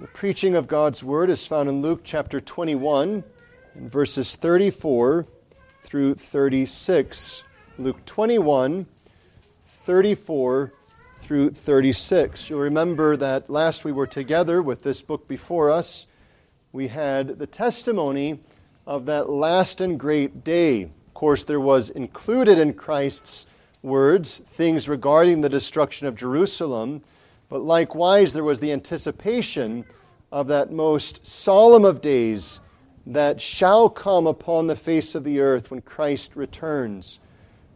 The preaching of God's Word is found in Luke chapter 21, in verses 34 through 36. Luke 21, 34 through 36. You'll remember that last we were together with this book before us, we had the testimony of that last and great day. Of course, there was included in Christ's words things regarding the destruction of Jerusalem but likewise, there was the anticipation of that most solemn of days that shall come upon the face of the earth when Christ returns.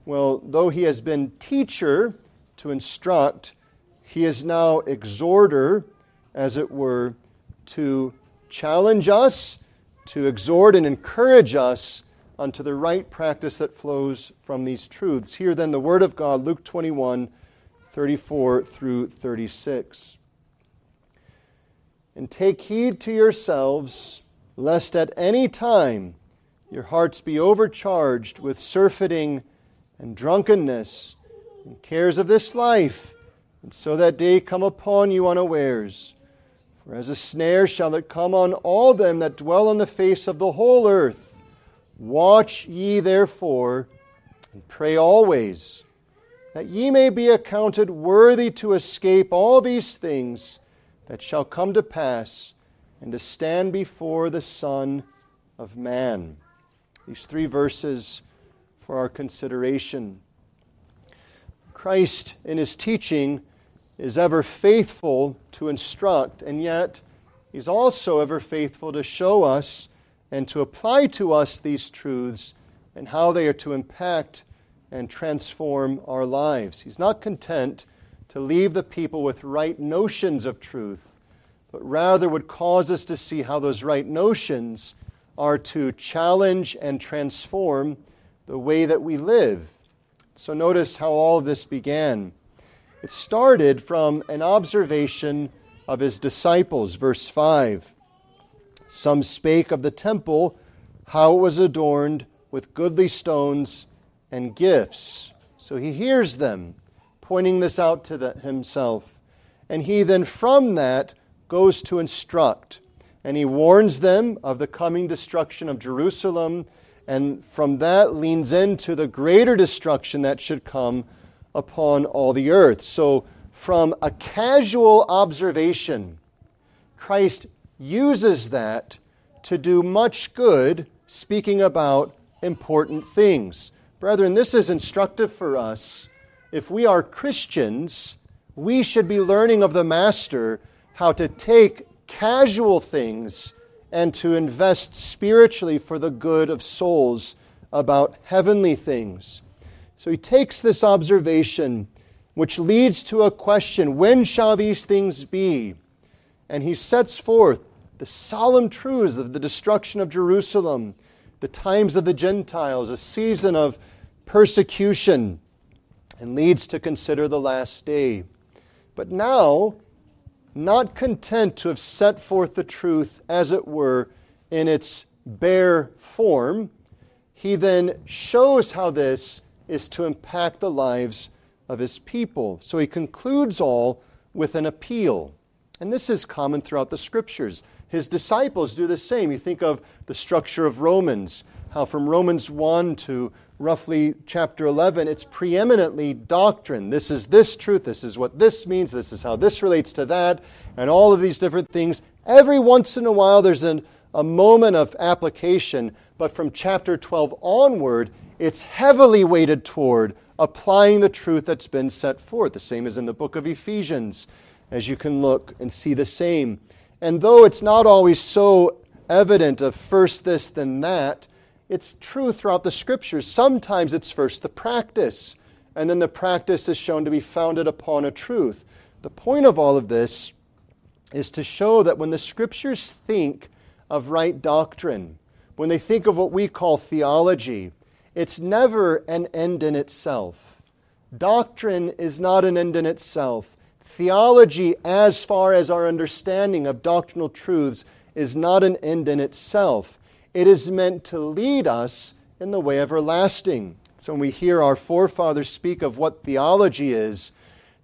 Well, though he has been teacher to instruct, he is now exhorter, as it were, to challenge us, to exhort and encourage us unto the right practice that flows from these truths. Here then the word of God, Luke 21 34 through 36. And take heed to yourselves, lest at any time your hearts be overcharged with surfeiting and drunkenness and cares of this life, and so that day come upon you unawares. For as a snare shall it come on all them that dwell on the face of the whole earth. Watch ye therefore, and pray always that ye may be accounted worthy to escape all these things that shall come to pass and to stand before the Son of Man. These three verses for our consideration. Christ, in his teaching, is ever faithful to instruct, and yet he's also ever faithful to show us and to apply to us these truths and how they are to impact and transform our lives. He's not content to leave the people with right notions of truth, but rather would cause us to see how those right notions are to challenge and transform the way that we live. So notice how all this began. It started from an observation of his disciples, verse 5. Some spake of the temple, how it was adorned with goodly stones and gifts. So he hears them pointing this out to the, himself. And he then, from that, goes to instruct. And he warns them of the coming destruction of Jerusalem. And from that leans into the greater destruction that should come upon all the earth. So, from a casual observation, Christ uses that to do much good, speaking about important things. Brethren, this is instructive for us. If we are Christians, we should be learning of the Master how to take casual things and to invest spiritually for the good of souls about heavenly things. So he takes this observation, which leads to a question when shall these things be? And he sets forth the solemn truths of the destruction of Jerusalem, the times of the Gentiles, a season of persecution and leads to consider the last day. But now, not content to have set forth the truth, as it were, in its bare form, he then shows how this is to impact the lives of his people. So he concludes all with an appeal. And this is common throughout the scriptures. His disciples do the same. You think of the structure of Romans, how from Romans 1 to roughly chapter 11, it's preeminently doctrine. This is this truth, this is what this means, this is how this relates to that, and all of these different things. Every once in a while, there's an, a moment of application, but from chapter 12 onward, it's heavily weighted toward applying the truth that's been set forth. The same as in the book of Ephesians, as you can look and see the same. And though it's not always so evident of first this, then that, it's true throughout the scriptures. Sometimes it's first the practice, and then the practice is shown to be founded upon a truth. The point of all of this is to show that when the scriptures think of right doctrine, when they think of what we call theology, it's never an end in itself. Doctrine is not an end in itself. Theology, as far as our understanding of doctrinal truths, is not an end in itself. It is meant to lead us in the way everlasting. So when we hear our forefathers speak of what theology is,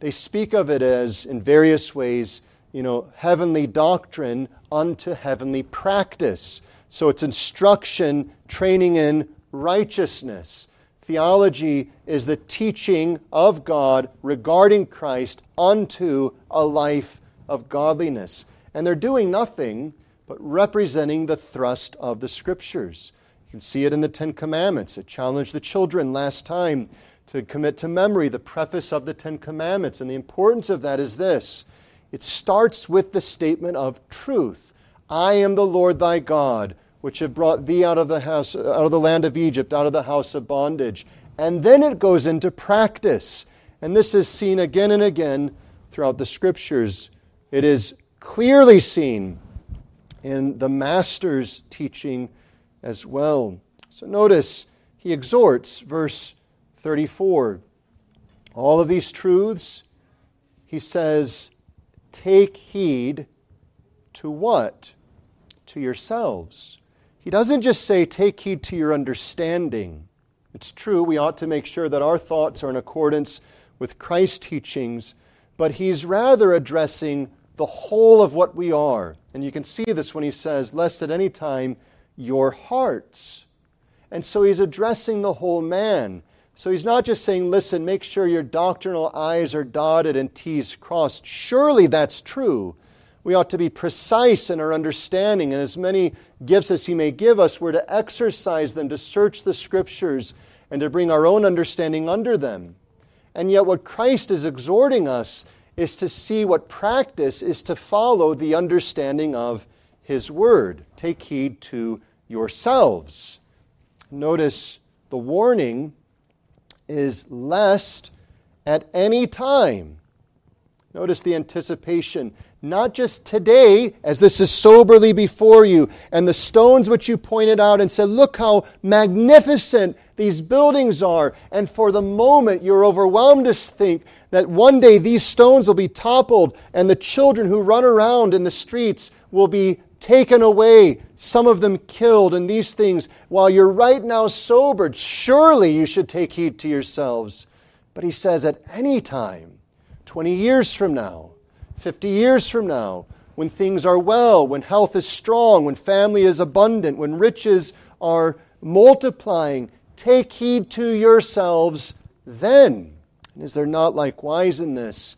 they speak of it as, in various ways, you know, heavenly doctrine unto heavenly practice. So it's instruction, training in righteousness. Theology is the teaching of God regarding Christ unto a life of godliness. And they're doing nothing but representing the thrust of the Scriptures. You can see it in the Ten Commandments. It challenged the children last time to commit to memory the preface of the Ten Commandments. And the importance of that is this it starts with the statement of truth I am the Lord thy God, which have brought thee out of the house, out of the land of Egypt, out of the house of bondage. And then it goes into practice. And this is seen again and again throughout the scriptures. It is clearly seen in the Master's teaching as well. So notice he exhorts, verse 34. All of these truths, he says, take heed to what? To yourselves. He doesn't just say, take heed to your understanding. It's true, we ought to make sure that our thoughts are in accordance with Christ's teachings, but he's rather addressing the whole of what we are. And you can see this when he says, Lest at any time your hearts. And so he's addressing the whole man. So he's not just saying, Listen, make sure your doctrinal I's are dotted and T's crossed. Surely that's true. We ought to be precise in our understanding, and as many gifts as He may give us, we're to exercise them, to search the Scriptures, and to bring our own understanding under them. And yet, what Christ is exhorting us is to see what practice is to follow the understanding of His Word. Take heed to yourselves. Notice the warning is lest at any time. Notice the anticipation. Not just today, as this is soberly before you, and the stones which you pointed out and said, Look how magnificent these buildings are. And for the moment, you're overwhelmed to think that one day these stones will be toppled and the children who run around in the streets will be taken away, some of them killed, and these things. While you're right now sobered, surely you should take heed to yourselves. But he says, at any time, 20 years from now, 50 years from now, when things are well, when health is strong, when family is abundant, when riches are multiplying, take heed to yourselves then. And is there not likewise in this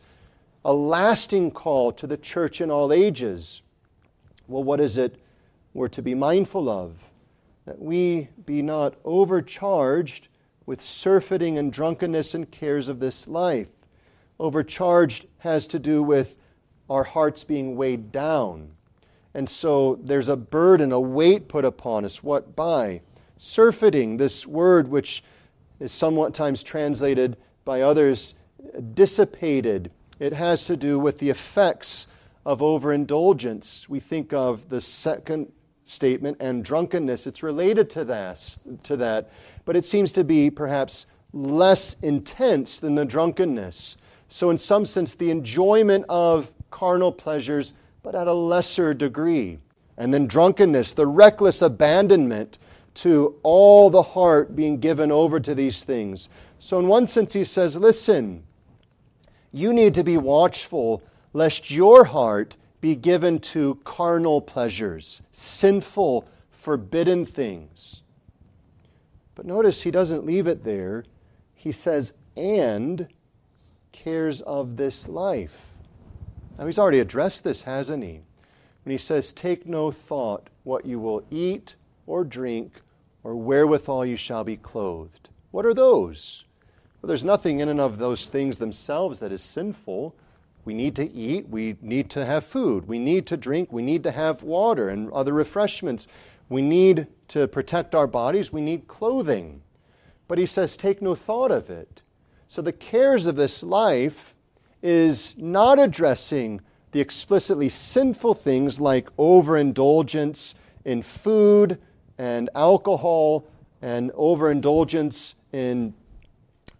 a lasting call to the church in all ages? Well, what is it we're to be mindful of? That we be not overcharged with surfeiting and drunkenness and cares of this life. Overcharged has to do with our hearts being weighed down. And so there's a burden, a weight put upon us. What by? Surfeiting, this word which is somewhat times translated by others dissipated. It has to do with the effects of overindulgence. We think of the second statement and drunkenness. It's related to that, to that, but it seems to be perhaps less intense than the drunkenness. So, in some sense, the enjoyment of carnal pleasures, but at a lesser degree. And then drunkenness, the reckless abandonment to all the heart being given over to these things. So, in one sense, he says, listen, you need to be watchful lest your heart be given to carnal pleasures, sinful, forbidden things. But notice he doesn't leave it there. He says, and cares of this life. Now, he's already addressed this, hasn't he? When he says, Take no thought what you will eat or drink or wherewithal you shall be clothed. What are those? There's nothing in and of those things themselves that is sinful. We need to eat, we need to have food, we need to drink, we need to have water and other refreshments. We need to protect our bodies, we need clothing. But he says, take no thought of it. So the cares of this life is not addressing the explicitly sinful things like overindulgence in food and alcohol and overindulgence in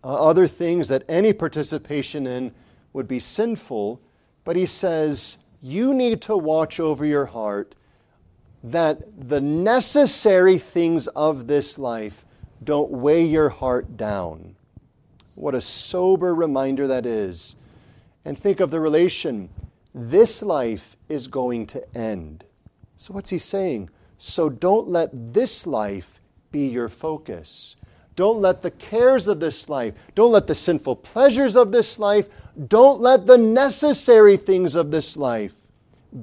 uh, other things that any participation in would be sinful, but he says, you need to watch over your heart that the necessary things of this life don't weigh your heart down. What a sober reminder that is. And think of the relation this life is going to end. So, what's he saying? So, don't let this life be your focus. Don't let the cares of this life, don't let the sinful pleasures of this life, don't let the necessary things of this life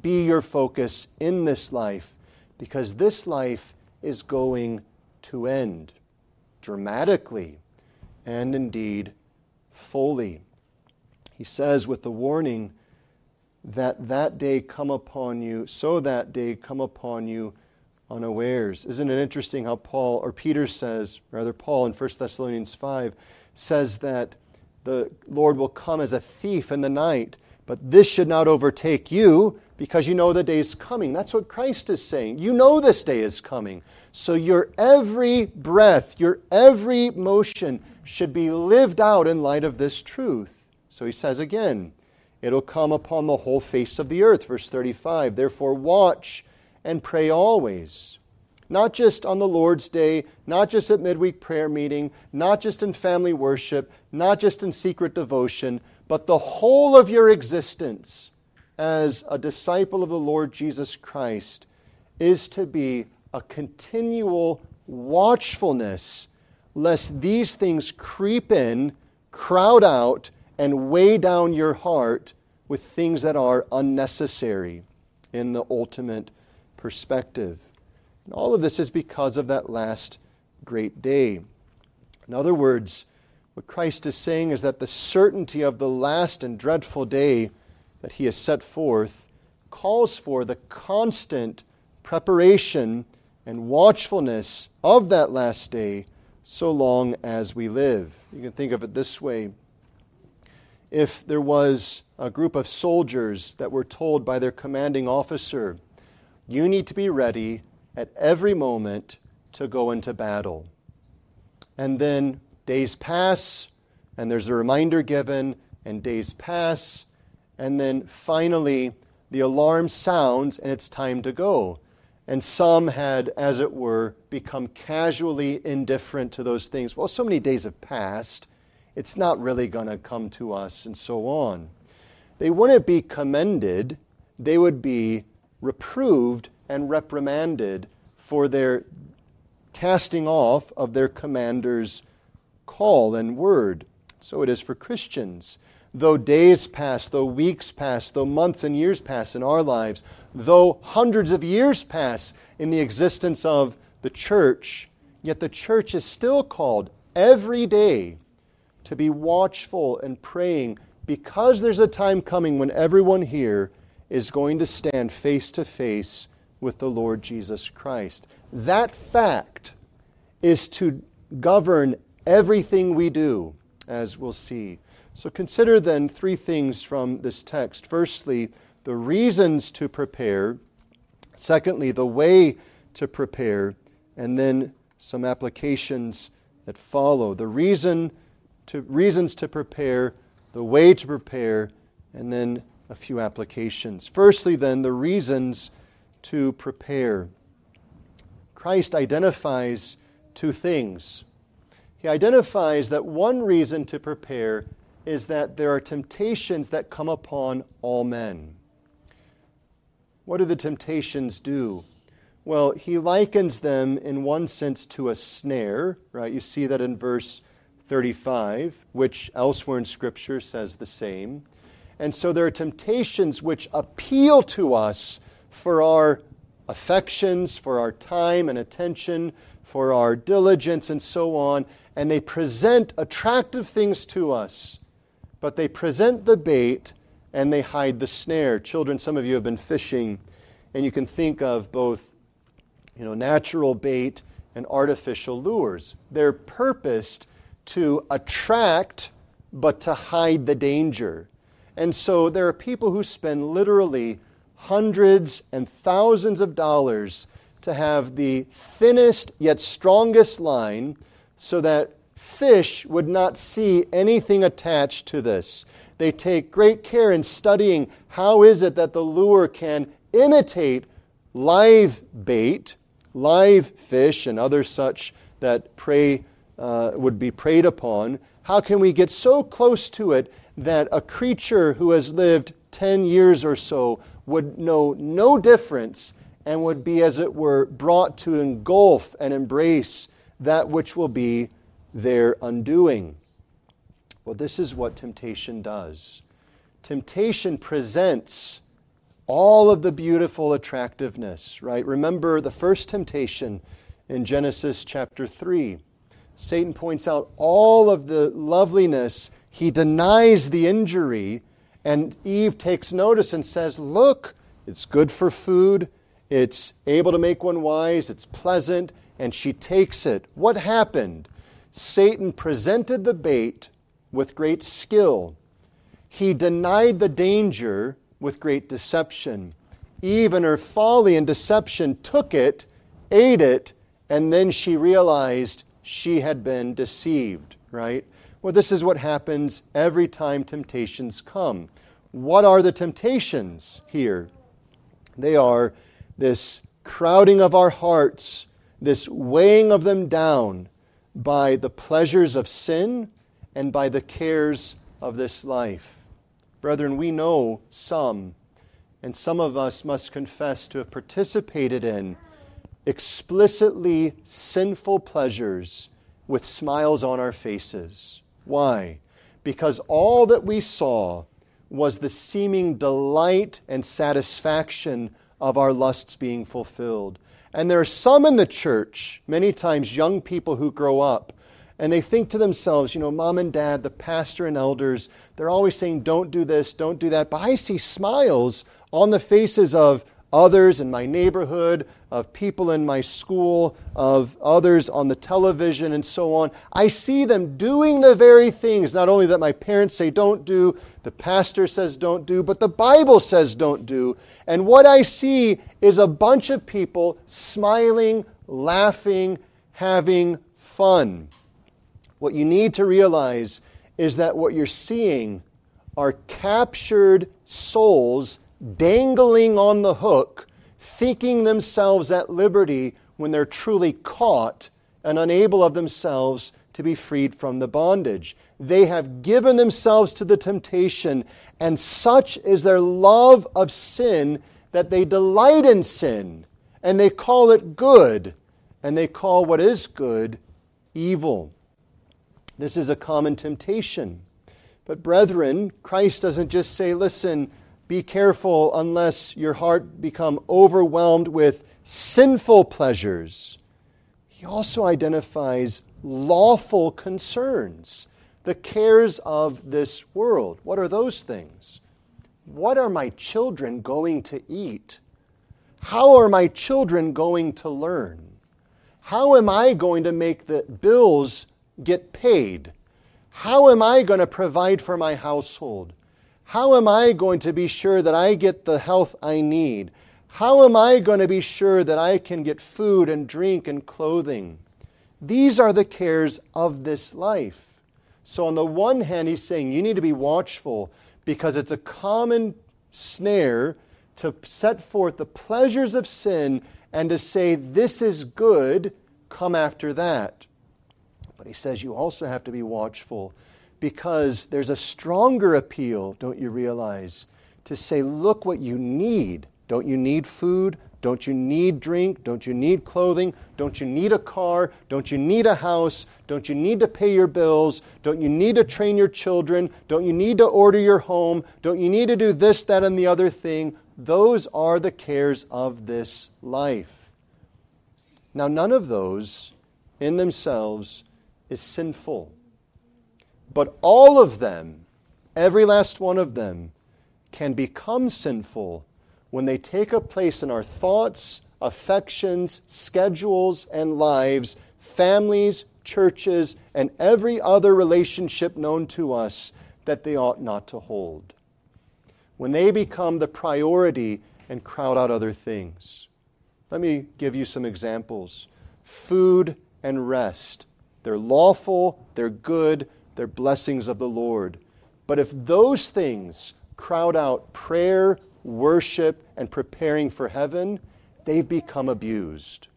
be your focus in this life, because this life is going to end dramatically and indeed fully. He says with the warning that that day come upon you, so that day come upon you unawares. Isn't it interesting how Paul, or Peter says, rather, Paul in 1 Thessalonians 5 says that the Lord will come as a thief in the night, but this should not overtake you because you know the day is coming. That's what Christ is saying. You know this day is coming. So your every breath, your every motion should be lived out in light of this truth. So he says again, it'll come upon the whole face of the earth. Verse 35 Therefore, watch and pray always. Not just on the Lord's Day, not just at midweek prayer meeting, not just in family worship, not just in secret devotion, but the whole of your existence as a disciple of the Lord Jesus Christ is to be a continual watchfulness lest these things creep in, crowd out, and weigh down your heart with things that are unnecessary in the ultimate perspective. And all of this is because of that last great day. In other words, what Christ is saying is that the certainty of the last and dreadful day that he has set forth calls for the constant preparation and watchfulness of that last day so long as we live. You can think of it this way. If there was a group of soldiers that were told by their commanding officer, you need to be ready at every moment to go into battle. And then days pass, and there's a reminder given, and days pass, and then finally the alarm sounds and it's time to go. And some had, as it were, become casually indifferent to those things. Well, so many days have passed, it's not really going to come to us, and so on. They wouldn't be commended, they would be reproved and reprimanded for their casting off of their commander's call and word. So it is for Christians. Though days pass, though weeks pass, though months and years pass in our lives, though hundreds of years pass in the existence of the church, yet the church is still called every day to be watchful and praying because there's a time coming when everyone here is going to stand face to face with the Lord Jesus Christ. That fact is to govern everything we do, as we'll see. So consider then three things from this text. Firstly, the reasons to prepare. Secondly, the way to prepare. And then some applications that follow. The reason to, reasons to prepare, the way to prepare, and then a few applications. Firstly, then, the reasons to prepare. Christ identifies two things. He identifies that one reason to prepare is that there are temptations that come upon all men. What do the temptations do? Well, he likens them in one sense to a snare, right? You see that in verse 35, which elsewhere in Scripture says the same. And so there are temptations which appeal to us for our affections, for our time and attention, for our diligence, and so on. And they present attractive things to us, but they present the bait and they hide the snare. Children, some of you have been fishing, and you can think of both you know, natural bait and artificial lures. They're purposed to attract, but to hide the danger. And so there are people who spend literally hundreds and thousands of dollars to have the thinnest yet strongest line so that fish would not see anything attached to this. They take great care in studying how is it that the lure can imitate live bait, live fish, and other such that prey uh, would be preyed upon. How can we get so close to it that a creature who has lived 10 years or so would know no difference and would be, as it were, brought to engulf and embrace that which will be their undoing. Well, this is what temptation does. Temptation presents all of the beautiful attractiveness, right? Remember the first temptation in Genesis chapter 3. Satan points out all of the loveliness. He denies the injury, and Eve takes notice and says, Look, it's good for food, it's able to make one wise, it's pleasant, and she takes it. What happened? Satan presented the bait with great skill. He denied the danger with great deception. Eve, in her folly and deception, took it, ate it, and then she realized she had been deceived, right? Well, this is what happens every time temptations come. What are the temptations here? They are this crowding of our hearts, this weighing of them down by the pleasures of sin and by the cares of this life. Brethren, we know some, and some of us must confess to have participated in explicitly sinful pleasures with smiles on our faces. Why? Because all that we saw was the seeming delight and satisfaction of our lusts being fulfilled. And there are some in the church, many times young people who grow up, and they think to themselves, you know, mom and dad, the pastor and elders, they're always saying, don't do this, don't do that. But I see smiles on the faces of others in my neighborhood, of people in my school, of others on the television, and so on. I see them doing the very things, not only that my parents say don't do, the pastor says don't do, but the Bible says don't do. And what I see is a bunch of people smiling, laughing, having fun. What you need to realize is that what you're seeing are captured souls dangling on the hook, thinking themselves at liberty when they're truly caught and unable of themselves to be freed from the bondage. They have given themselves to the temptation, and such is their love of sin that they delight in sin, and they call it good, and they call what is good evil. This is a common temptation. But, brethren, Christ doesn't just say, listen, be careful unless your heart become overwhelmed with sinful pleasures. He also identifies lawful concerns, the cares of this world. What are those things? What are my children going to eat? How are my children going to learn? How am I going to make the bills get paid? How am I going to provide for my household? How am I going to be sure that I get the health I need? How am I going to be sure that I can get food and drink and clothing? These are the cares of this life. So, on the one hand, he's saying you need to be watchful because it's a common snare to set forth the pleasures of sin and to say, This is good, come after that. But he says you also have to be watchful because there's a stronger appeal, don't you realize, to say, look what you need. Don't you need food? Don't you need drink? Don't you need clothing? Don't you need a car? Don't you need a house? Don't you need to pay your bills? Don't you need to train your children? Don't you need to order your home? Don't you need to do this, that, and the other thing? Those are the cares of this life. Now, none of those in themselves is sinful. But all of them, every last one of them, can become sinful when they take a place in our thoughts, affections, schedules, and lives, families, churches, and every other relationship known to us that they ought not to hold. When they become the priority and crowd out other things. Let me give you some examples food and rest. They're lawful, they're good, they're blessings of the Lord. But if those things crowd out prayer, worship, and preparing for heaven, they've become abused.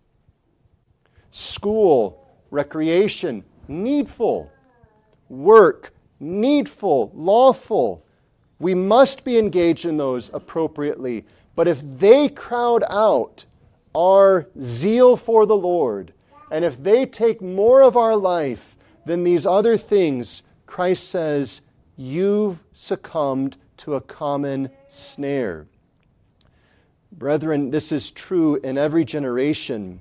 School, recreation, needful. Work, needful, lawful. We must be engaged in those appropriately. But if they crowd out our zeal for the Lord, and if they take more of our life than these other things, Christ says, You've succumbed to a common snare. Brethren, this is true in every generation.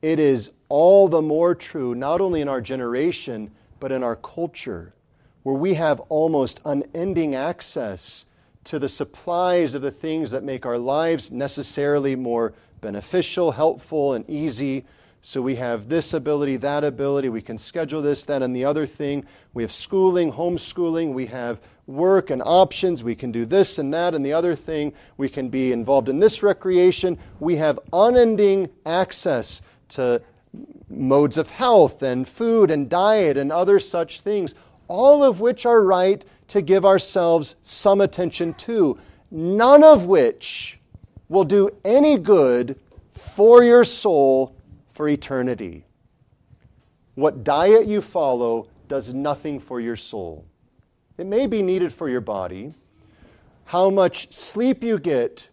It is all the more true, not only in our generation, but in our culture, where we have almost unending access to the supplies of the things that make our lives necessarily more beneficial, helpful, and easy. So we have this ability, that ability. We can schedule this, that, and the other thing. We have schooling, homeschooling. We have work and options. We can do this and that and the other thing. We can be involved in this recreation. We have unending access to modes of health and food and diet and other such things, all of which are right to give ourselves some attention to, none of which will do any good for your soul for eternity. What diet you follow does nothing for your soul. It may be needed for your body. How much sleep you get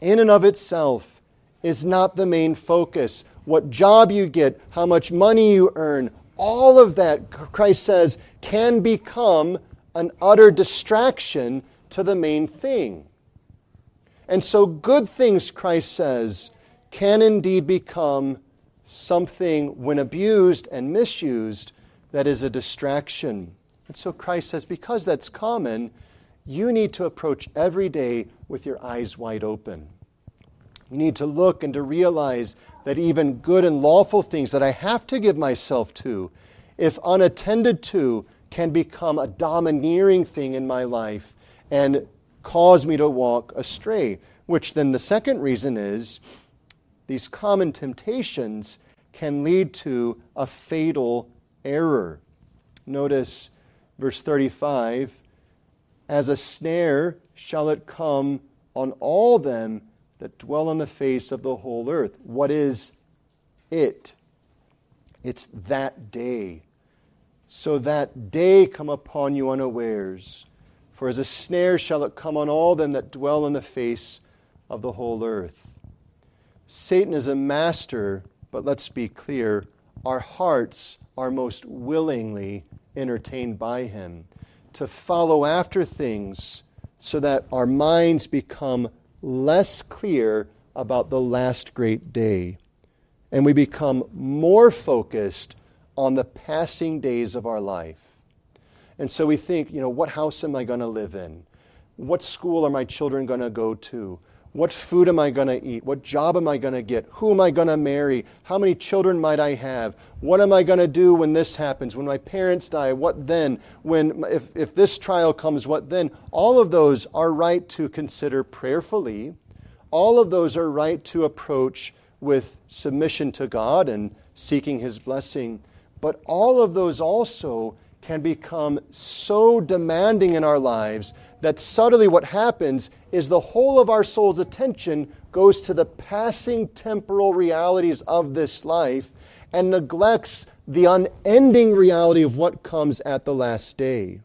in and of itself is not the main focus. What job you get, how much money you earn, all of that, Christ says, can become an utter distraction to the main thing. And so, good things, Christ says, can indeed become something, when abused and misused, that is a distraction. And so Christ says, because that's common, you need to approach every day with your eyes wide open. You need to look and to realize that even good and lawful things that I have to give myself to, if unattended to, can become a domineering thing in my life and cause me to walk astray. Which then the second reason is these common temptations can lead to a fatal error. Notice verse 35 As a snare shall it come on all them that dwell on the face of the whole earth. What is it? It's that day. So that day come upon you unawares. For as a snare shall it come on all them that dwell on the face of the whole earth. Satan is a master, but let's be clear our hearts are most willingly entertained by him to follow after things so that our minds become less clear about the last great day. And we become more focused on the passing days of our life. And so we think, you know, what house am I going to live in? What school are my children going to go to? What food am I going to eat? What job am I going to get? Who am I going to marry? How many children might I have? What am I going to do when this happens? When my parents die, what then? When if, if this trial comes, what then? All of those are right to consider prayerfully. All of those are right to approach with submission to God and seeking his blessing. But all of those also can become so demanding in our lives that subtly what happens is the whole of our soul's attention goes to the passing temporal realities of this life and neglects the unending reality of what comes at the last day.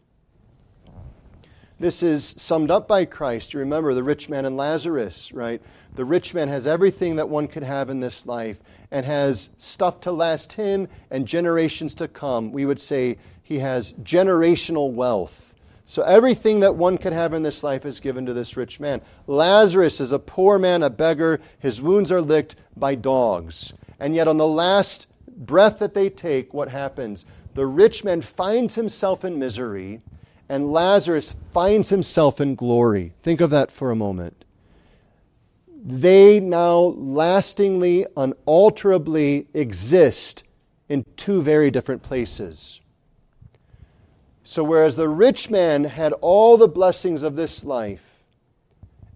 This is summed up by Christ. You remember the rich man and Lazarus, right? The rich man has everything that one could have in this life and has stuff to last him and generations to come. We would say he has generational wealth. So everything that one could have in this life is given to this rich man. Lazarus is a poor man, a beggar. His wounds are licked by dogs. And yet, on the last breath that they take, what happens? The rich man finds himself in misery, and Lazarus finds himself in glory. Think of that for a moment. They now lastingly, unalterably exist in two very different places. So, whereas the rich man had all the blessings of this life,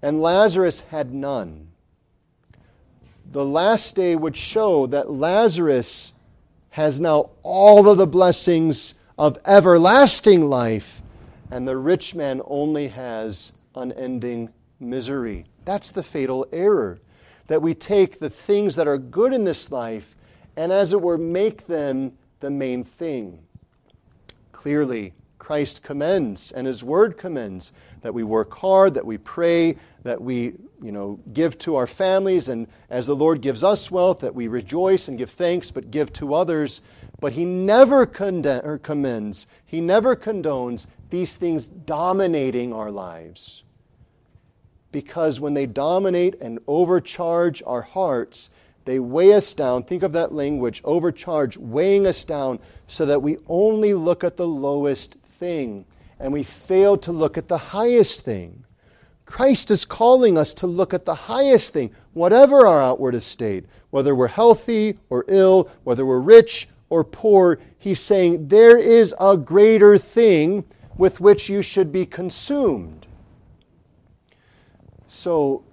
and Lazarus had none, the last day would show that Lazarus has now all of the blessings of everlasting life, and the rich man only has unending misery. That's the fatal error. That we take the things that are good in this life and, as it were, make them the main thing. Clearly, Christ commends and his word commends that we work hard, that we pray, that we you know, give to our families, and as the Lord gives us wealth, that we rejoice and give thanks, but give to others. But he never conde- commends, he never condones these things dominating our lives. Because when they dominate and overcharge our hearts, they weigh us down. Think of that language overcharge, weighing us down, so that we only look at the lowest thing and we fail to look at the highest thing. Christ is calling us to look at the highest thing, whatever our outward estate, whether we're healthy or ill, whether we're rich or poor. He's saying there is a greater thing with which you should be consumed. So,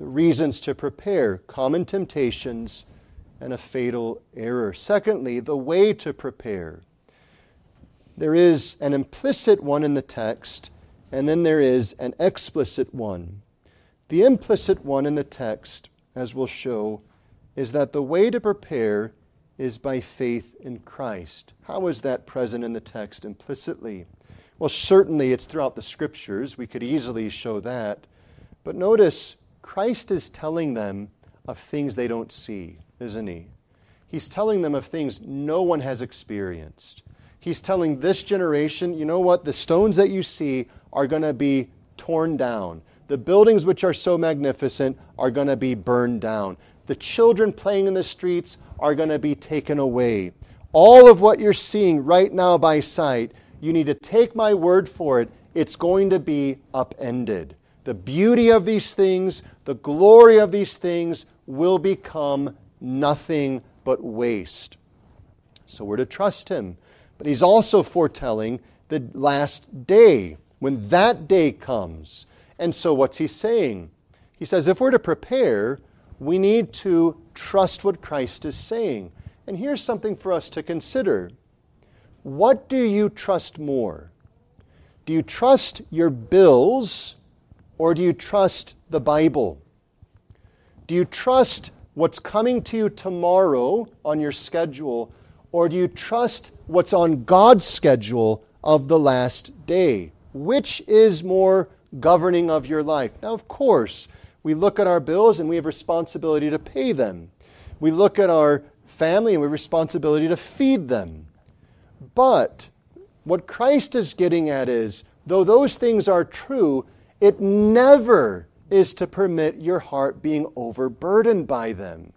reasons to prepare common temptations and a fatal error. Secondly, the way to prepare. There is an implicit one in the text and then there is an explicit one. The implicit one in the text, as we'll show, is that the way to prepare is by faith in Christ. How is that present in the text implicitly? Well, certainly it's throughout the scriptures. We could easily show that. But notice, Christ is telling them of things they don't see, isn't he? He's telling them of things no one has experienced. He's telling this generation, you know what? The stones that you see are going to be torn down. The buildings which are so magnificent are going to be burned down. The children playing in the streets are going to be taken away. All of what you're seeing right now by sight, you need to take my word for it. It's going to be upended. The beauty of these things, the glory of these things will become nothing but waste. So we're to trust him. But he's also foretelling the last day when that day comes. And so, what's he saying? He says, if we're to prepare, we need to trust what Christ is saying. And here's something for us to consider What do you trust more? Do you trust your bills or do you trust the Bible? Do you trust what's coming to you tomorrow on your schedule or do you trust what's on God's schedule of the last day? Which is more governing of your life? Now, of course, we look at our bills and we have responsibility to pay them. We look at our family and we have responsibility to feed them. But what Christ is getting at is though those things are true, it never is to permit your heart being overburdened by them.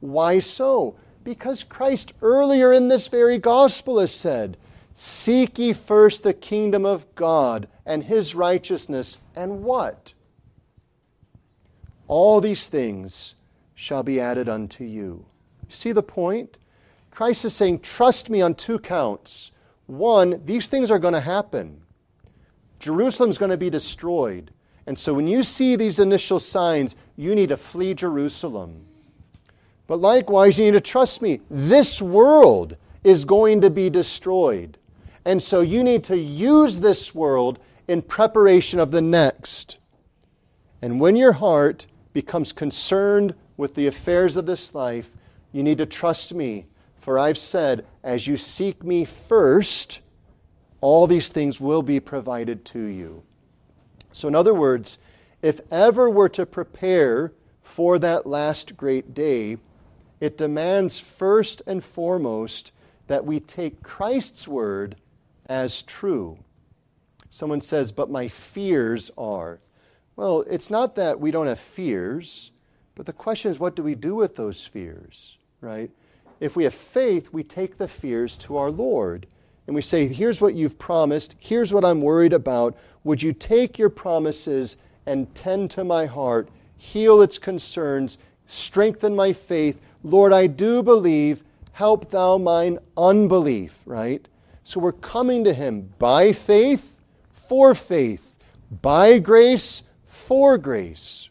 Why so? Because Christ earlier in this very gospel has said, Seek ye first the kingdom of God and his righteousness, and what? All these things shall be added unto you. See the point? Christ is saying, Trust me on two counts. One, these things are going to happen. Jerusalem's going to be destroyed. And so when you see these initial signs, you need to flee Jerusalem. But likewise, you need to trust me. This world is going to be destroyed. And so you need to use this world in preparation of the next. And when your heart becomes concerned with the affairs of this life, you need to trust me. For I've said, as you seek me first, all these things will be provided to you. So, in other words, if ever we're to prepare for that last great day, it demands first and foremost that we take Christ's word as true. Someone says, but my fears are. Well, it's not that we don't have fears, but the question is, what do we do with those fears, right? If we have faith, we take the fears to our Lord and we say, Here's what you've promised. Here's what I'm worried about. Would you take your promises and tend to my heart, heal its concerns, strengthen my faith? Lord, I do believe. Help thou mine unbelief, right? So we're coming to Him by faith, for faith, by grace, for grace.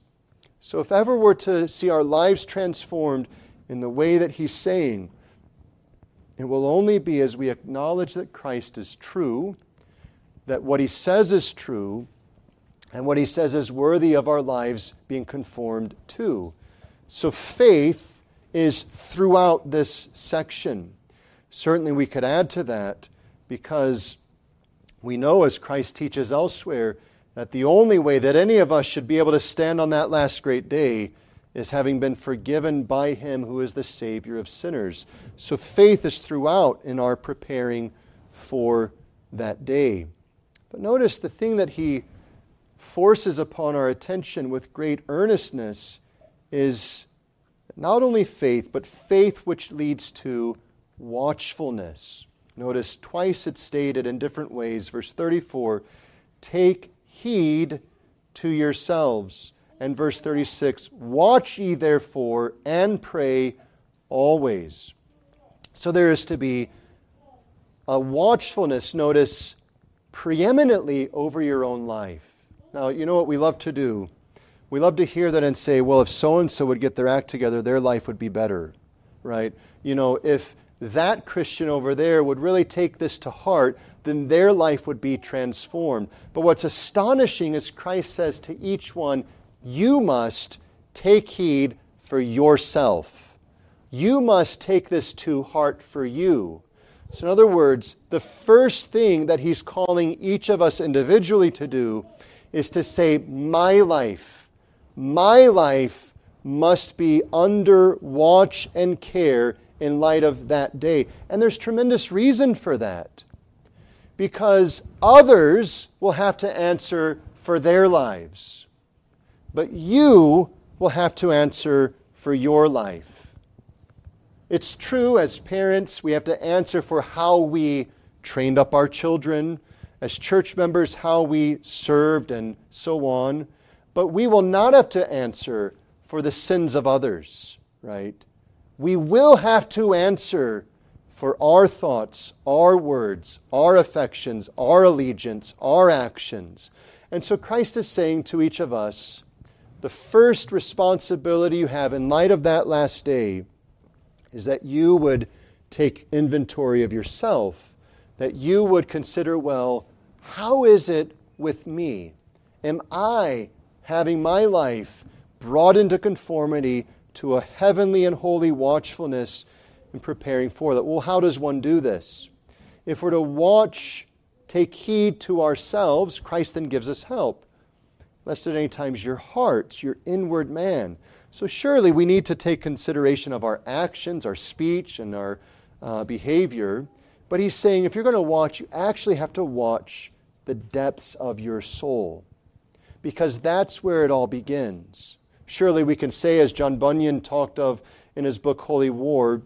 So if ever we're to see our lives transformed in the way that He's saying, it will only be as we acknowledge that Christ is true, that what He says is true, and what He says is worthy of our lives being conformed to. So faith is throughout this section. Certainly, we could add to that because We know, as Christ teaches elsewhere, that the only way that any of us should be able to stand on that last great day is having been forgiven by Him who is the Savior of sinners. So faith is throughout in our preparing for that day. But notice the thing that He forces upon our attention with great earnestness is not only faith, but faith which leads to watchfulness. Notice twice it's stated in different ways. Verse 34 Take heed to yourselves. And verse 36 Watch ye therefore and pray always. So there is to be a watchfulness, notice, preeminently over your own life. Now, you know what we love to do? We love to hear that and say, well, if so and so would get their act together, their life would be better, right? You know, if that Christian over there would really take this to heart, then their life would be transformed. But what's astonishing is Christ says to each one, You must take heed for yourself. You must take this to heart for you. So, in other words, the first thing that he's calling each of us individually to do is to say, My life, my life must be under watch and care in light of that day. And there's tremendous reason for that. Because others will have to answer for their lives, but you will have to answer for your life. It's true, as parents, we have to answer for how we trained up our children, as church members, how we served, and so on. But we will not have to answer for the sins of others, right? we will have to answer for our thoughts, our words, our affections, our allegiance, our actions. And so Christ is saying to each of us the first responsibility you have in light of that last day is that you would take inventory of yourself, that you would consider, well, how is it with me? Am I having my life brought into conformity to a heavenly and holy watchfulness in preparing for that. Well, how does one do this? If we're to watch, take heed to ourselves, Christ then gives us help. Lest at any times your hearts, your inward man. So surely we need to take consideration of our actions, our speech, and our uh, behavior. But he's saying if you're going to watch, you actually have to watch the depths of your soul. Because that's where it all begins. Surely we can say, as John Bunyan talked of in his book Holy War,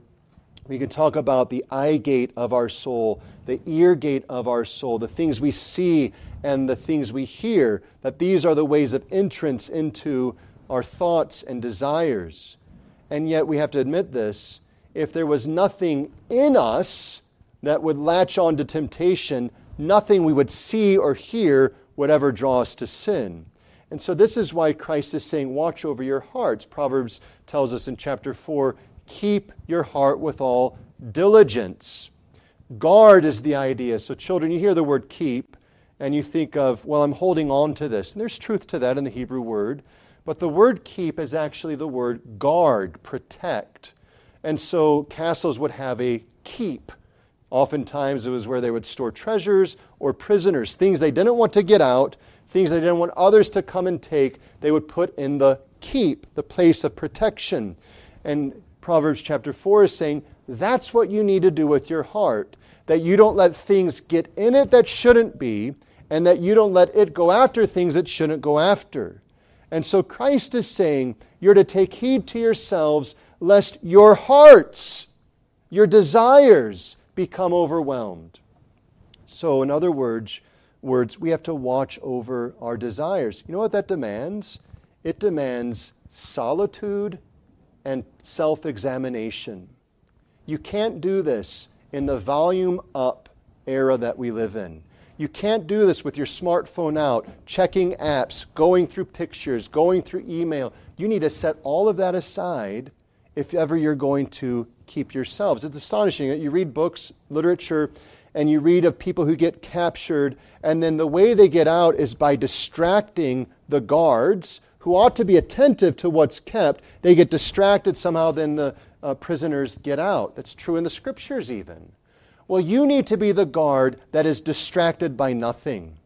we can talk about the eye gate of our soul, the ear gate of our soul, the things we see and the things we hear, that these are the ways of entrance into our thoughts and desires. And yet we have to admit this if there was nothing in us that would latch on to temptation, nothing we would see or hear would ever draw us to sin. And so this is why Christ is saying, Watch over your hearts. Proverbs tells us in chapter 4 keep your heart with all diligence. Guard is the idea. So, children, you hear the word keep, and you think of, well, I'm holding on to this. And there's truth to that in the Hebrew word. But the word keep is actually the word guard, protect. And so castles would have a keep. Oftentimes it was where they would store treasures or prisoners, things they didn't want to get out, things they didn't want others to come and take, they would put in the keep, the place of protection. And Proverbs chapter 4 is saying that's what you need to do with your heart. That you don't let things get in it that shouldn't be, and that you don't let it go after things that shouldn't go after. And so Christ is saying you're to take heed to yourselves lest your hearts, your desires, become overwhelmed. So, in other words, words, we have to watch over our desires. You know what that demands? It demands solitude and self examination. You can't do this in the volume up era that we live in. You can't do this with your smartphone out, checking apps, going through pictures, going through email. You need to set all of that aside if ever you're going to keep yourselves. It's astonishing that you read books, literature, and you read of people who get captured, and then the way they get out is by distracting the guards who ought to be attentive to what's kept. They get distracted somehow, then the uh, prisoners get out. That's true in the scriptures, even. Well, you need to be the guard that is distracted by nothing.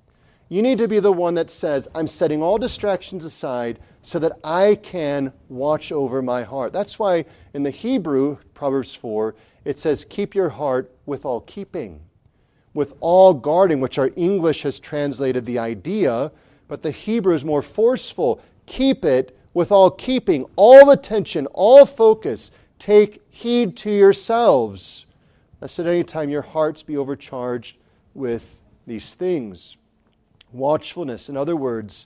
You need to be the one that says, I'm setting all distractions aside so that I can watch over my heart. That's why in the Hebrew, Proverbs 4, it says, Keep your heart with all keeping, with all guarding, which our English has translated the idea, but the Hebrew is more forceful. Keep it with all keeping, all attention, all focus. Take heed to yourselves, lest at any time your hearts be overcharged with these things. Watchfulness, in other words,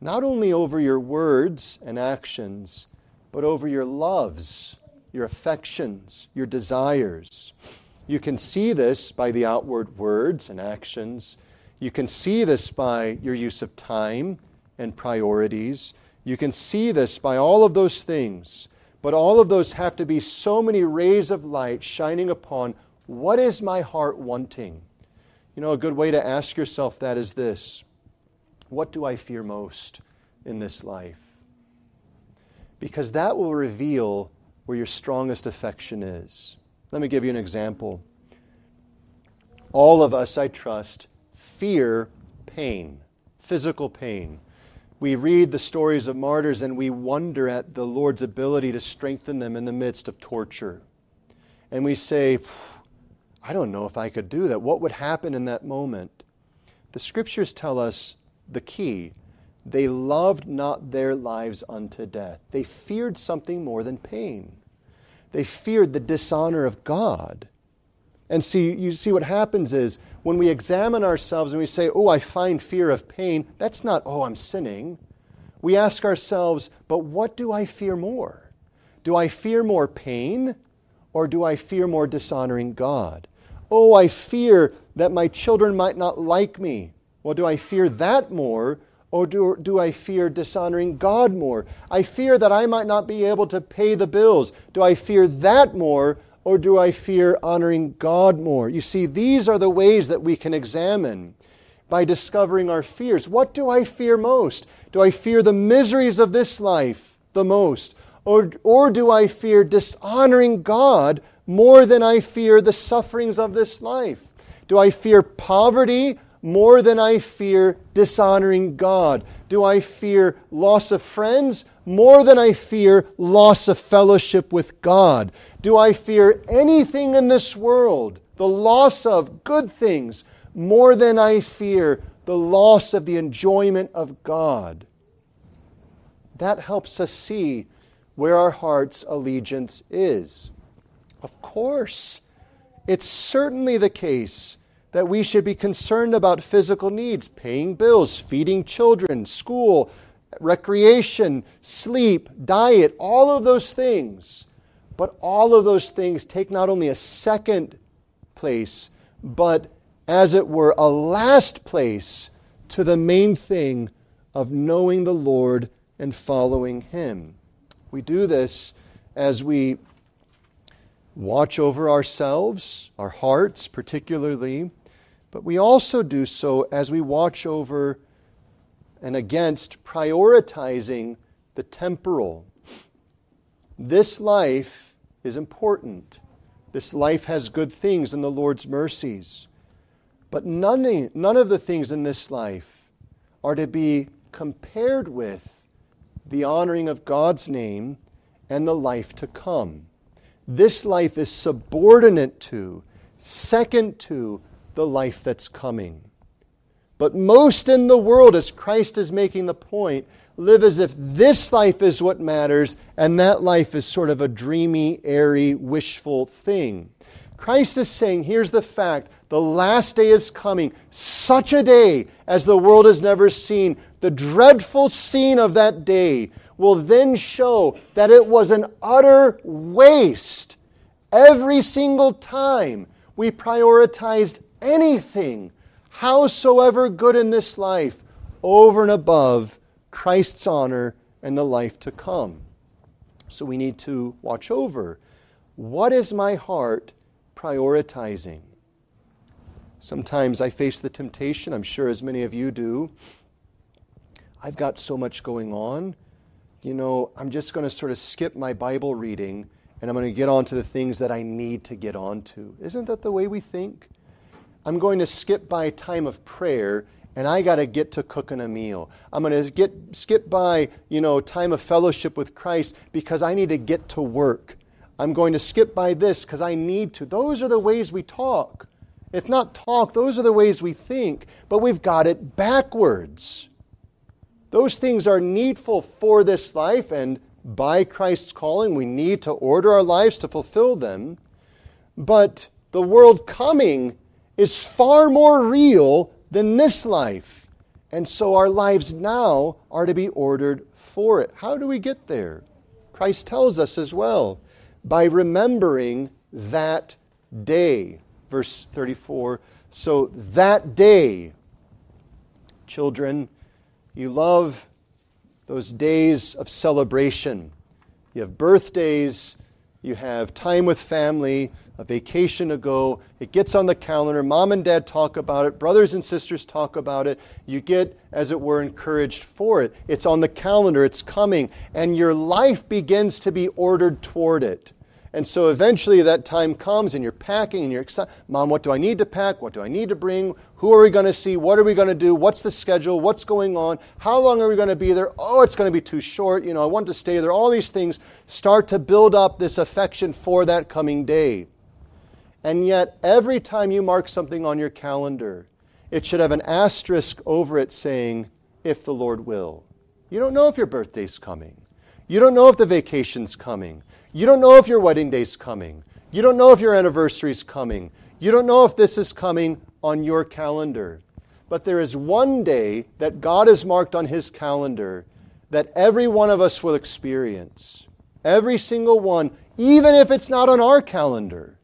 not only over your words and actions, but over your loves, your affections, your desires. You can see this by the outward words and actions. You can see this by your use of time and priorities. You can see this by all of those things. But all of those have to be so many rays of light shining upon what is my heart wanting? You know, a good way to ask yourself that is this what do I fear most in this life? Because that will reveal where your strongest affection is. Let me give you an example. All of us, I trust, fear pain, physical pain. We read the stories of martyrs and we wonder at the Lord's ability to strengthen them in the midst of torture. And we say, I don't know if I could do that. What would happen in that moment? The scriptures tell us the key. They loved not their lives unto death. They feared something more than pain. They feared the dishonor of God. And see, you see what happens is when we examine ourselves and we say, Oh, I find fear of pain, that's not, Oh, I'm sinning. We ask ourselves, But what do I fear more? Do I fear more pain or do I fear more dishonoring God? Oh, I fear that my children might not like me. Well, do I fear that more, or do, do I fear dishonoring God more? I fear that I might not be able to pay the bills. Do I fear that more, or do I fear honoring God more? You see, these are the ways that we can examine by discovering our fears. What do I fear most? Do I fear the miseries of this life the most? Or, or do I fear dishonoring God more than I fear the sufferings of this life? Do I fear poverty more than I fear dishonoring God? Do I fear loss of friends more than I fear loss of fellowship with God? Do I fear anything in this world, the loss of good things, more than I fear the loss of the enjoyment of God? That helps us see where our heart's allegiance is. Of course, it's certainly the case that we should be concerned about physical needs, paying bills, feeding children, school, recreation, sleep, diet, all of those things. But all of those things take not only a second place, but as it were, a last place to the main thing of knowing the Lord and following Him. We do this as we watch over ourselves, our hearts particularly, but we also do so as we watch over and against prioritizing the temporal. This life is important. This life has good things in the Lord's mercies. But none, none of the things in this life are to be compared with the honoring of God's name and the life to come. This life is subordinate to, second to, the life that's coming. But most in the world, as Christ is making the point, live as if this life is what matters and that life is sort of a dreamy, airy, wishful thing. Christ is saying, here's the fact the last day is coming, such a day as the world has never seen. The dreadful scene of that day will then show that it was an utter waste every single time we prioritized anything, howsoever good in this life, over and above Christ's honor and the life to come. So we need to watch over what is my heart prioritizing? Sometimes I face the temptation, I'm sure as many of you do. I've got so much going on. You know, I'm just going to sort of skip my Bible reading and I'm going to get on to the things that I need to get on to. Isn't that the way we think? I'm going to skip by time of prayer and I got to get to cooking a meal. I'm going to get skip by, you know, time of fellowship with Christ because I need to get to work. I'm going to skip by this because I need to. Those are the ways we talk. If not talk, those are the ways we think, but we've got it backwards. Those things are needful for this life, and by Christ's calling, we need to order our lives to fulfill them. But the world coming is far more real than this life. And so our lives now are to be ordered for it. How do we get there? Christ tells us as well by remembering that day. Verse 34 So that day, children, you love those days of celebration. You have birthdays, you have time with family, a vacation to go. It gets on the calendar. Mom and dad talk about it. Brothers and sisters talk about it. You get, as it were, encouraged for it. It's on the calendar. It's coming. And your life begins to be ordered toward it. And so eventually that time comes and you're packing and you're excited. Mom, what do I need to pack? What do I need to bring? Who are we going to see? What are we going to do? What's the schedule? What's going on? How long are we going to be there? Oh, it's going to be too short. You know, I want to stay there. All these things start to build up this affection for that coming day. And yet, every time you mark something on your calendar, it should have an asterisk over it saying, if the Lord will. You don't know if your birthday's coming. You don't know if the vacation's coming. You don't know if your wedding day's coming. You don't know if your anniversary's coming. You don't know if this is coming on your calendar. But there is one day that God has marked on His calendar that every one of us will experience. Every single one, even if it's not on our calendar.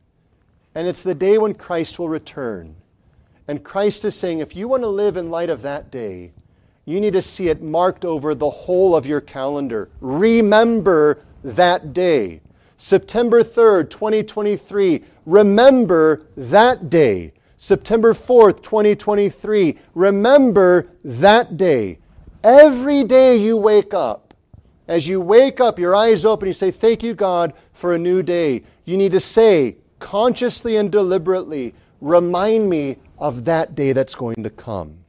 And it's the day when Christ will return. And Christ is saying, if you want to live in light of that day, you need to see it marked over the whole of your calendar. Remember that day. September 3rd, 2023, remember that day. September 4th, 2023, remember that day. Every day you wake up, as you wake up, your eyes open, you say, Thank you, God, for a new day. You need to say, consciously and deliberately, remind me of that day that's going to come.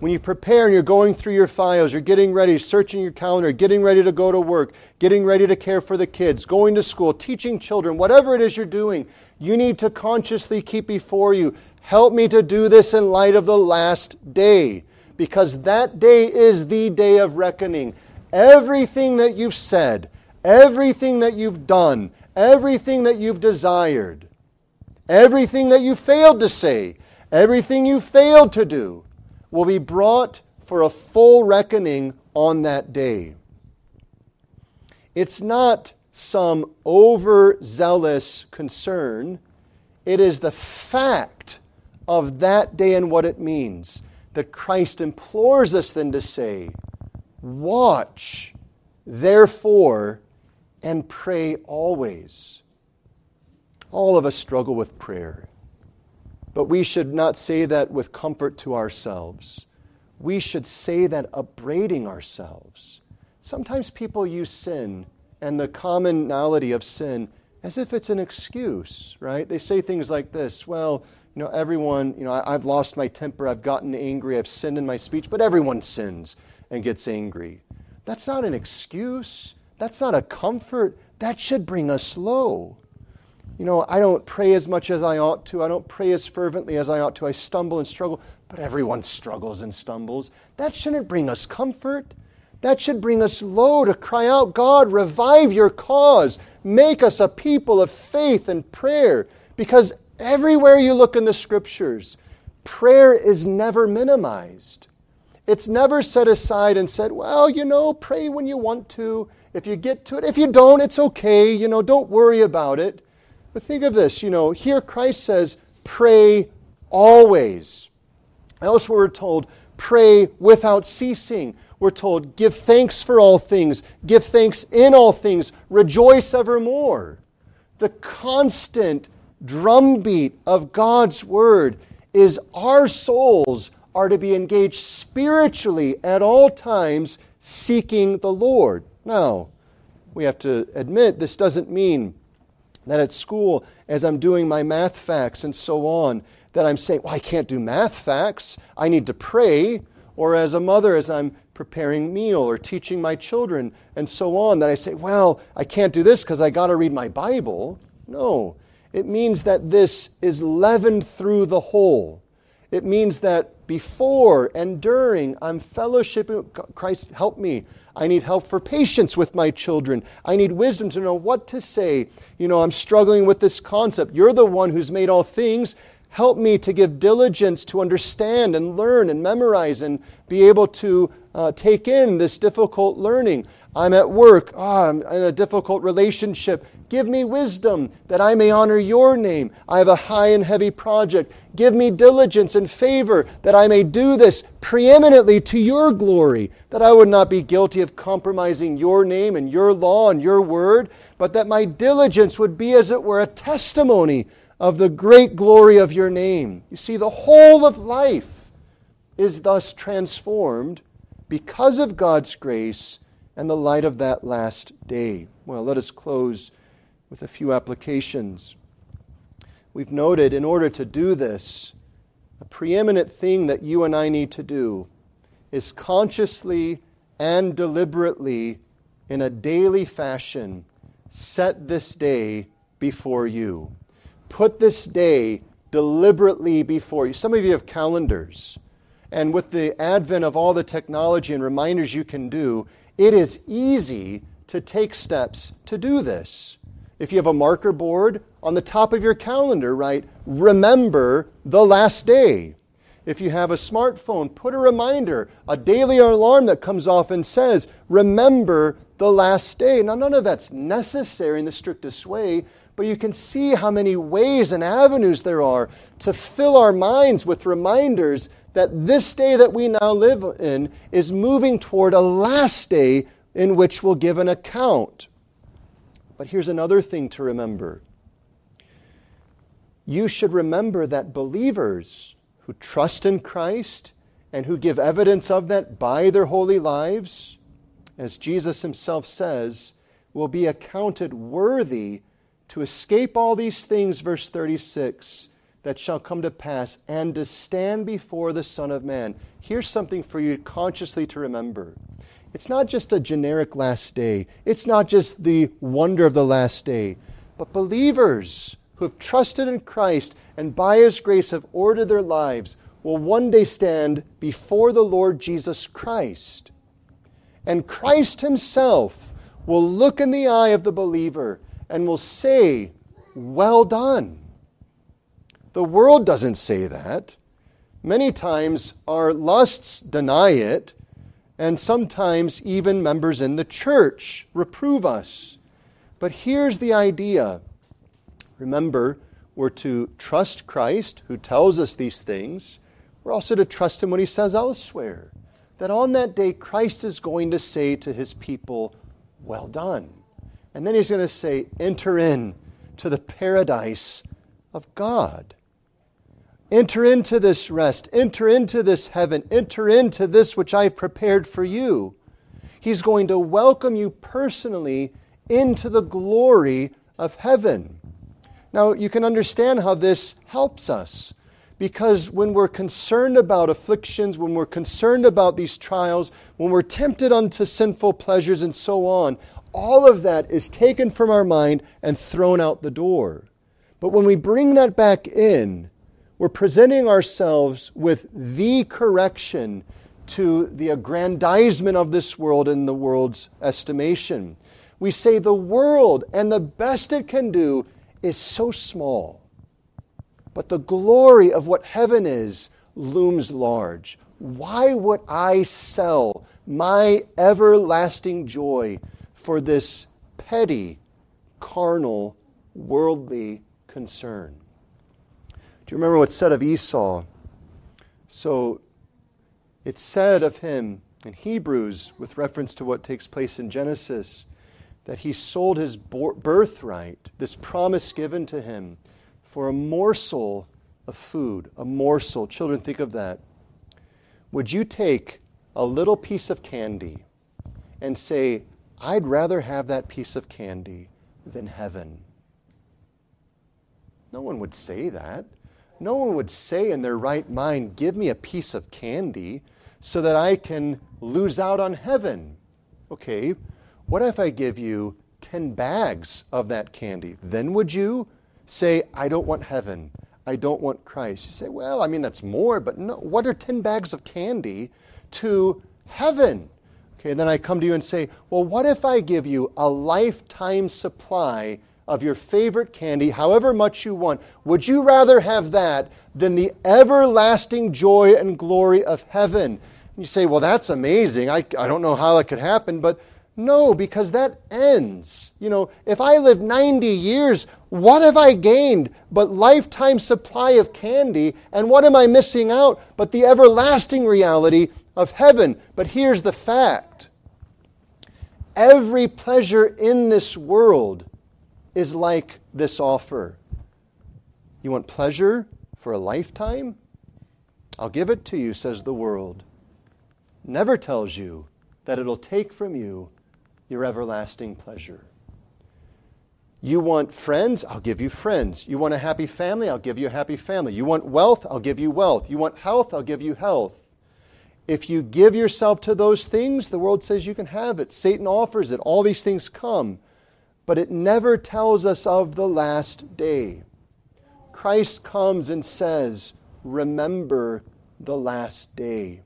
When you prepare and you're going through your files, you're getting ready, searching your calendar, getting ready to go to work, getting ready to care for the kids, going to school, teaching children, whatever it is you're doing, you need to consciously keep before you, help me to do this in light of the last day, because that day is the day of reckoning. Everything that you've said, everything that you've done, everything that you've desired, everything that you failed to say, everything you failed to do will be brought for a full reckoning on that day. It's not some overzealous concern, it is the fact of that day and what it means that Christ implores us then to say, Watch, therefore, and pray always. All of us struggle with prayer, but we should not say that with comfort to ourselves. We should say that upbraiding ourselves. Sometimes people use sin and the commonality of sin as if it's an excuse, right? They say things like this Well, you know, everyone, you know, I, have lost my temper, I've gotten angry, I've sinned in my speech, but everyone sins and gets angry. That's not an excuse. That's not a comfort. That should bring us low. You know, I don't pray as much as I ought to. I don't pray as fervently as I ought to. I stumble and struggle, but everyone struggles and stumbles. That shouldn't bring us comfort. That should bring us low to cry out, God, revive your cause. Make us a people of faith and prayer. Because everywhere you look in the scriptures, prayer is never minimized. It's never set aside and said, well, you know, pray when you want to. If you get to it, if you don't, it's okay. You know, don't worry about it. But think of this, you know, here Christ says, pray always. Elsewhere we're told, pray without ceasing. We're told, give thanks for all things, give thanks in all things, rejoice evermore. The constant drumbeat of God's word is our souls are to be engaged spiritually at all times, seeking the Lord. Now, we have to admit this doesn't mean that at school, as I'm doing my math facts and so on, that I'm saying, well, I can't do math facts. I need to pray. Or as a mother, as I'm preparing meal or teaching my children and so on, that I say, well, I can't do this because I got to read my Bible. No. It means that this is leavened through the whole. It means that before and during I'm fellowshipping, Christ, help me. I need help for patience with my children. I need wisdom to know what to say. You know, I'm struggling with this concept. You're the one who's made all things. Help me to give diligence to understand and learn and memorize and be able to uh, take in this difficult learning. I'm at work. Oh, I'm in a difficult relationship. Give me wisdom that I may honor your name. I have a high and heavy project. Give me diligence and favor that I may do this preeminently to your glory, that I would not be guilty of compromising your name and your law and your word, but that my diligence would be, as it were, a testimony of the great glory of your name. You see, the whole of life is thus transformed because of God's grace and the light of that last day. Well, let us close with a few applications. We've noted in order to do this, a preeminent thing that you and I need to do is consciously and deliberately, in a daily fashion, set this day before you. Put this day deliberately before you. Some of you have calendars. And with the advent of all the technology and reminders you can do, it is easy to take steps to do this. If you have a marker board on the top of your calendar, write, remember the last day. If you have a smartphone, put a reminder, a daily alarm that comes off and says, remember the last day. Now, none of that's necessary in the strictest way, but you can see how many ways and avenues there are to fill our minds with reminders that this day that we now live in is moving toward a last day in which we'll give an account. But here's another thing to remember. You should remember that believers who trust in Christ and who give evidence of that by their holy lives, as Jesus himself says, will be accounted worthy to escape all these things, verse 36 that shall come to pass and to stand before the Son of Man. Here's something for you consciously to remember. It's not just a generic last day, it's not just the wonder of the last day, but believers who have trusted in Christ and by His grace have ordered their lives will one day stand before the Lord Jesus Christ. And Christ Himself will look in the eye of the believer and will say, Well done the world doesn't say that. Many times our lusts deny it, and sometimes even members in the church reprove us. But here's the idea remember, we're to trust Christ who tells us these things. We're also to trust him when he says elsewhere that on that day Christ is going to say to his people, Well done. And then he's going to say, Enter in to the paradise of God. Enter into this rest. Enter into this heaven. Enter into this which I've prepared for you. He's going to welcome you personally into the glory of heaven. Now, you can understand how this helps us because when we're concerned about afflictions, when we're concerned about these trials, when we're tempted unto sinful pleasures and so on, all of that is taken from our mind and thrown out the door. But when we bring that back in, we're presenting ourselves with the correction to the aggrandizement of this world in the world's estimation. We say the world and the best it can do is so small, but the glory of what heaven is looms large. Why would I sell my everlasting joy for this petty, carnal, worldly concern? Do you remember what's said of Esau? So it's said of him in Hebrews, with reference to what takes place in Genesis, that he sold his birthright, this promise given to him, for a morsel of food. A morsel. Children, think of that. Would you take a little piece of candy and say, I'd rather have that piece of candy than heaven. No one would say that. No one would say in their right mind, Give me a piece of candy so that I can lose out on heaven. Okay, what if I give you 10 bags of that candy? Then would you say, I don't want heaven? I don't want Christ. You say, well, I mean, that's more, but no, what are 10 bags of candy to heaven? Okay, then I come to you and say, well, what if I give you a lifetime supply of your favorite candy, however much you want? Would you rather have that than the everlasting joy and glory of heaven? And you say, well, that's amazing. I, I don't know how that could happen, but no, because that ends. You know, if I live 90 years, what have I gained but lifetime supply of candy? And what am I missing out but the everlasting reality of heaven? But here's the fact every pleasure in this world is like this offer. You want pleasure for a lifetime? I'll give it to you, says the world. Never tells you that it'll take from you your everlasting pleasure. You want friends? I'll give you friends. You want a happy family? I'll give you a happy family. You want wealth? I'll give you wealth. You want health? I'll give you health. If you give yourself to those things, the world says you can have it. Satan offers it. All these things come. But it never tells us of the last day. Christ comes and says, Remember the last day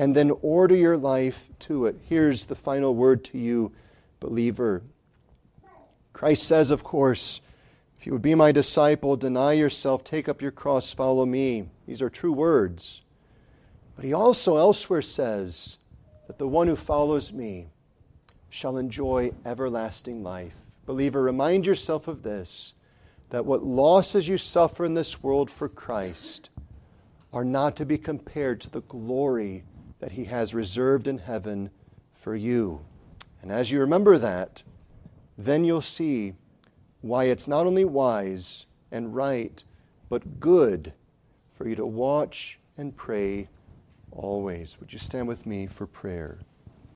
and then order your life to it. Here's the final word to you, believer. Christ says, of course, if you would be my disciple, deny yourself, take up your cross, follow me. These are true words. But he also elsewhere says that the one who follows me shall enjoy everlasting life. Believer, remind yourself of this that what losses you suffer in this world for Christ are not to be compared to the glory that He has reserved in heaven for you. And as you remember that, then you'll see why it's not only wise and right, but good for you to watch and pray always. Would you stand with me for prayer?